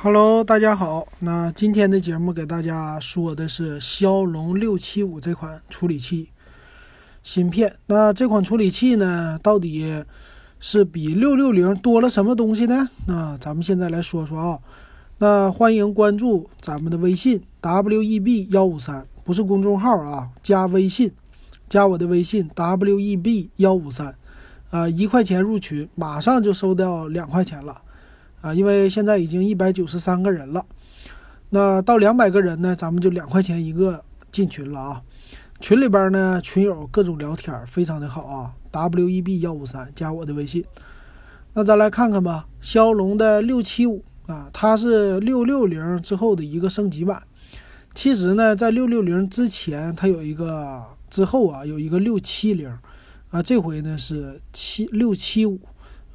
Hello，大家好。那今天的节目给大家说的是骁龙六七五这款处理器芯片。那这款处理器呢，到底是比六六零多了什么东西呢？那咱们现在来说说啊。那欢迎关注咱们的微信 w e b 幺五三，不是公众号啊，加微信，加我的微信 w e b 幺五三，啊，一块钱入群，马上就收到两块钱了。啊，因为现在已经一百九十三个人了，那到两百个人呢，咱们就两块钱一个进群了啊。群里边呢，群友各种聊天，非常的好啊。W E B 幺五三加我的微信。那咱来看看吧，骁龙的六七五啊，它是六六零之后的一个升级版。其实呢，在六六零之前，它有一个之后啊，有一个六七零啊，这回呢是七六七五。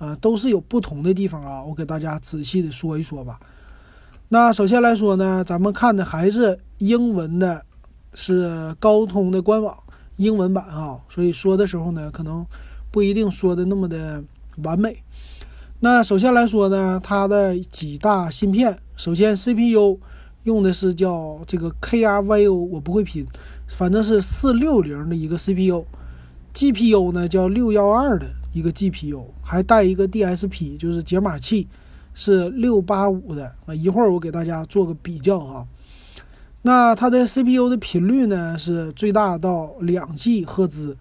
啊，都是有不同的地方啊，我给大家仔细的说一说吧。那首先来说呢，咱们看的还是英文的，是高通的官网英文版啊，所以说的时候呢，可能不一定说的那么的完美。那首先来说呢，它的几大芯片，首先 CPU 用的是叫这个 Kryo，我不会拼，反正是四六零的一个 CPU，GPU 呢叫六幺二的。一个 GPU 还带一个 DSP，就是解码器，是六八五的啊。一会儿我给大家做个比较哈。那它的 CPU 的频率呢是最大到两 G 赫兹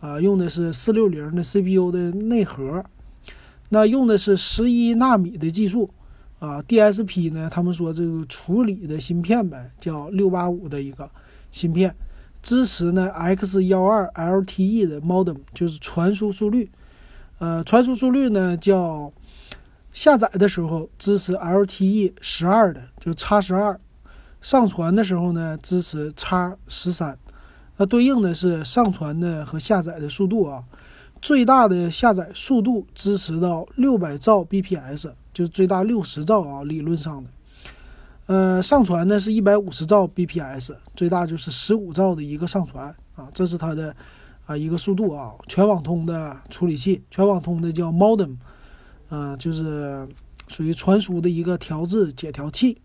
啊，用的是四六零的 CPU 的内核。那用的是十一纳米的技术啊，DSP 呢，他们说这个处理的芯片呗，叫六八五的一个芯片，支持呢 X 幺二 LTE 的 modem，就是传输速率。呃，传输速率呢叫下载的时候支持 LTE 十二的，就 x 十二；上传的时候呢支持 x 十三。那对应的是上传的和下载的速度啊。最大的下载速度支持到六百兆 bps，就是最大六十兆啊，理论上的。呃，上传呢是一百五十兆 bps，最大就是十五兆的一个上传啊，这是它的。啊，一个速度啊，全网通的处理器，全网通的叫 modem，嗯，就是属于传输的一个调制解调器。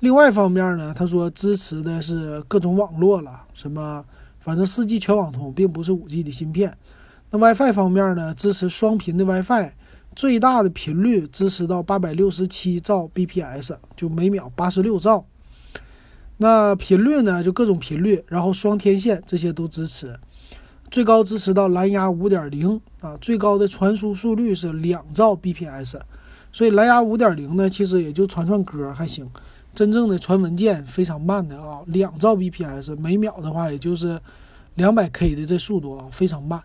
另外方面呢，他说支持的是各种网络了，什么反正四 G 全网通，并不是五 G 的芯片。那 WiFi 方面呢，支持双频的 WiFi，最大的频率支持到八百六十七兆 bps，就每秒八十六兆。那频率呢，就各种频率，然后双天线这些都支持。最高支持到蓝牙五点零啊，最高的传输速率是两兆 bps，所以蓝牙五点零呢，其实也就传传歌还行，真正的传文件非常慢的啊，两兆 bps 每秒的话，也就是两百 k 的这速度啊，非常慢。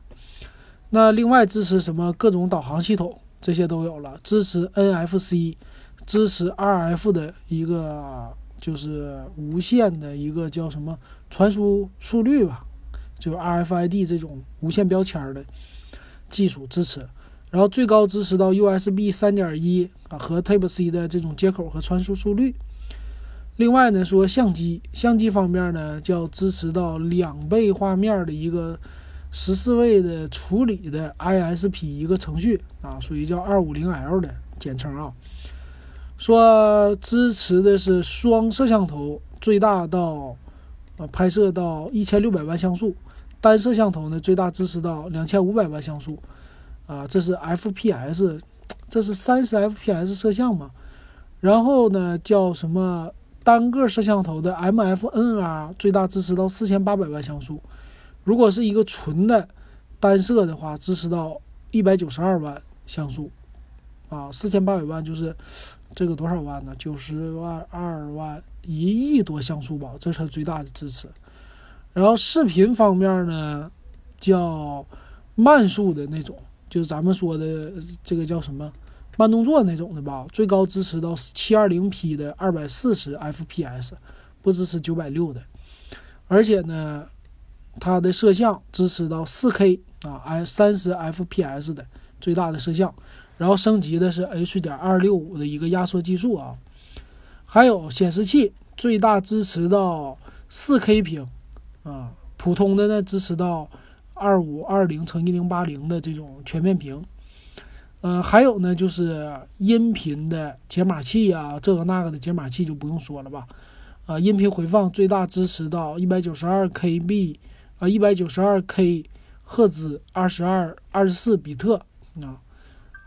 那另外支持什么各种导航系统，这些都有了，支持 NFC，支持 RF 的一个就是无线的一个叫什么传输速率吧。就是 RFID 这种无线标签的技术支持，然后最高支持到 USB 三点一啊和 Type C 的这种接口和传输速率。另外呢，说相机，相机方面呢，叫支持到两倍画面的一个十四位的处理的 ISP 一个程序啊，属于叫二五零 L 的简称啊。说支持的是双摄像头，最大到啊拍摄到一千六百万像素。单摄像头呢，最大支持到两千五百万像素，啊，这是 FPS，这是三十 FPS 摄像嘛？然后呢，叫什么单个摄像头的 MFNR 最大支持到四千八百万像素。如果是一个纯的单摄的话，支持到一百九十二万像素，啊，四千八百万就是这个多少万呢？九十万、二万、一亿多像素吧，这是最大的支持。然后视频方面呢，叫慢速的那种，就是咱们说的这个叫什么慢动作那种的吧。最高支持到七二零 P 的二百四十 FPS，不支持九百六的。而且呢，它的摄像支持到四 K 啊，i 三十 FPS 的最大的摄像。然后升级的是 H 点二六五的一个压缩技术啊。还有显示器最大支持到四 K 屏。啊，普通的呢支持到二五二零乘一零八零的这种全面屏，呃，还有呢，就是音频的解码器啊，这个那个的解码器就不用说了吧。啊，音频回放最大支持到一百九十二 KB，啊，一百九十二 K 赫兹，二十二二十四比特啊，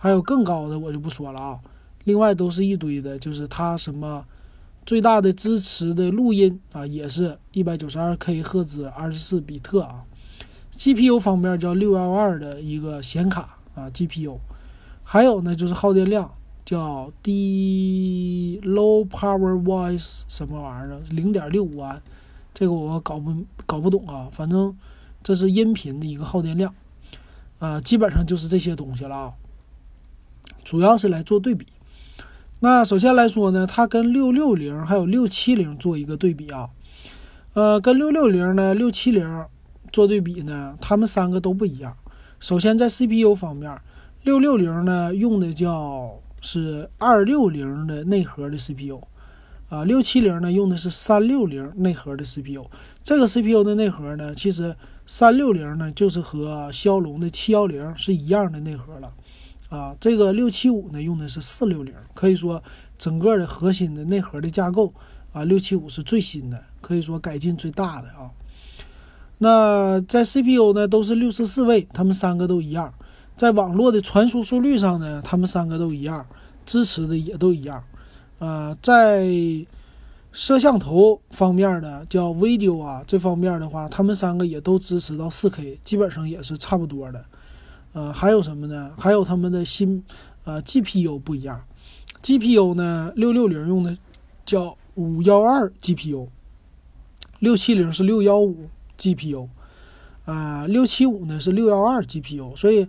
还有更高的我就不说了啊。另外都是一堆的，就是它什么最大的支持的录音啊，也是一百九十二 K 赫兹，二十四比特啊。GPU 方面叫六幺二的一个显卡啊，GPU。还有呢，就是耗电量叫低 low power voice 什么玩意儿零点六五安，这个我搞不搞不懂啊。反正这是音频的一个耗电量，啊，基本上就是这些东西了啊。主要是来做对比。那首先来说呢，它跟六六零还有六七零做一个对比啊。呃，跟六六零呢、六七零做对比呢，它们三个都不一样。首先在 CPU 方面。六六零呢，用的叫是二六零的内核的 CPU，啊，六七零呢用的是三六零内核的 CPU。这个 CPU 的内核呢，其实三六零呢就是和骁龙的七幺零是一样的内核了，啊，这个六七五呢用的是四六零，可以说整个的核心的内核的架构啊，六七五是最新的，可以说改进最大的啊。那在 CPU 呢都是六十四位，它们三个都一样。在网络的传输速率上呢，他们三个都一样，支持的也都一样。呃，在摄像头方面呢，叫 video 啊这方面的话，他们三个也都支持到 4K，基本上也是差不多的。呃，还有什么呢？还有他们的新呃 GPU 不一样，GPU 呢，六六零用的叫五幺二 GPU，六七零是六幺五 GPU，啊，六七五呢是六幺二 GPU，所以。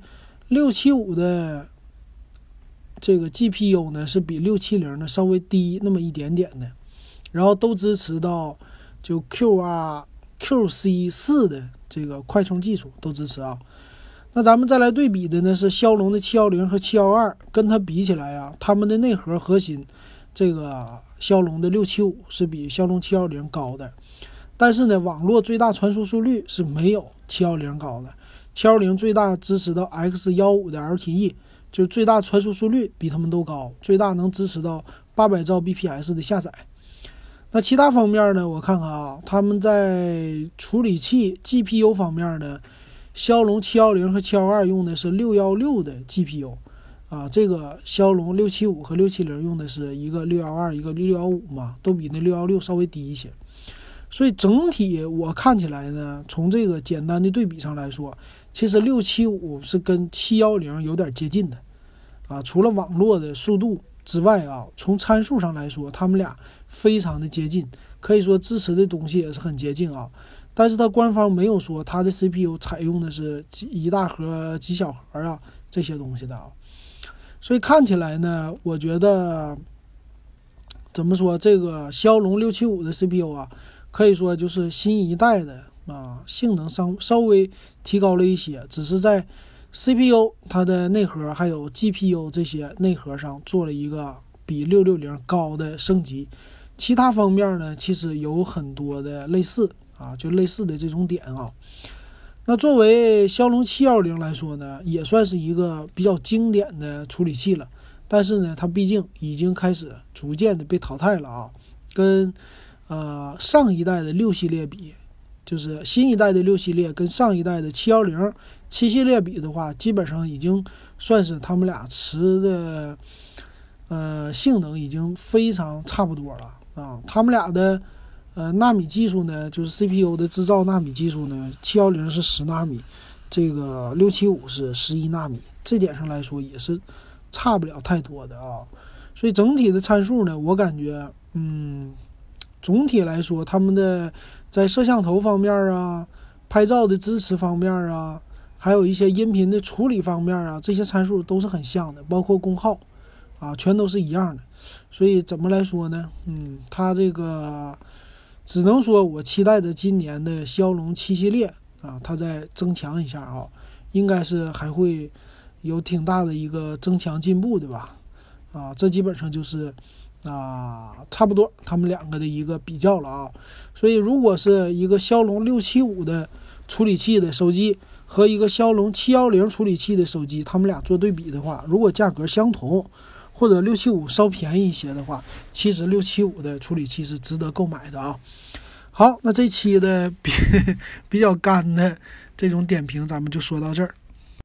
六七五的这个 GPU 呢，是比六七零呢稍微低那么一点点的，然后都支持到就 QR QC 四的这个快充技术都支持啊。那咱们再来对比的呢是骁龙的七幺零和七幺二，跟它比起来啊，它们的内核核心这个骁龙的六七五是比骁龙七幺零高的，但是呢，网络最大传输速率是没有七幺零高的。七幺零最大支持到 X 幺五的 LTE，就是最大传输速率比他们都高，最大能支持到八百兆 bps 的下载。那其他方面呢？我看看啊，他们在处理器 GPU 方面呢，骁龙七幺零和七幺二用的是六幺六的 GPU，啊，这个骁龙六七五和六七零用的是一个六幺二，一个六幺五嘛，都比那六幺六稍微低一些。所以整体我看起来呢，从这个简单的对比上来说。其实六七五是跟七幺零有点接近的，啊，除了网络的速度之外啊，从参数上来说，他们俩非常的接近，可以说支持的东西也是很接近啊。但是它官方没有说它的 CPU 采用的是几一大核几小核啊这些东西的啊。所以看起来呢，我觉得怎么说这个骁龙六七五的 CPU 啊，可以说就是新一代的。啊，性能稍稍微提高了一些，只是在 CPU 它的内核还有 GPU 这些内核上做了一个比六六零高的升级。其他方面呢，其实有很多的类似啊，就类似的这种点啊。那作为骁龙七幺零来说呢，也算是一个比较经典的处理器了。但是呢，它毕竟已经开始逐渐的被淘汰了啊，跟呃上一代的六系列比。就是新一代的六系列跟上一代的七幺零七系列比的话，基本上已经算是他们俩持的，呃，性能已经非常差不多了啊。他们俩的呃纳米技术呢，就是 CPU 的制造纳米技术呢，七幺零是十纳米，这个六七五是十一纳米，这点上来说也是差不了太多的啊。所以整体的参数呢，我感觉，嗯，总体来说他们的。在摄像头方面啊，拍照的支持方面啊，还有一些音频的处理方面啊，这些参数都是很像的，包括功耗，啊，全都是一样的。所以怎么来说呢？嗯，它这个只能说我期待着今年的骁龙七系列啊，它再增强一下啊，应该是还会有挺大的一个增强进步的吧？啊，这基本上就是。啊，差不多，他们两个的一个比较了啊，所以如果是一个骁龙六七五的处理器的手机和一个骁龙七幺零处理器的手机，他们俩做对比的话，如果价格相同，或者六七五稍便宜一些的话，其实六七五的处理器是值得购买的啊。好，那这期的比 比较干的这种点评，咱们就说到这儿。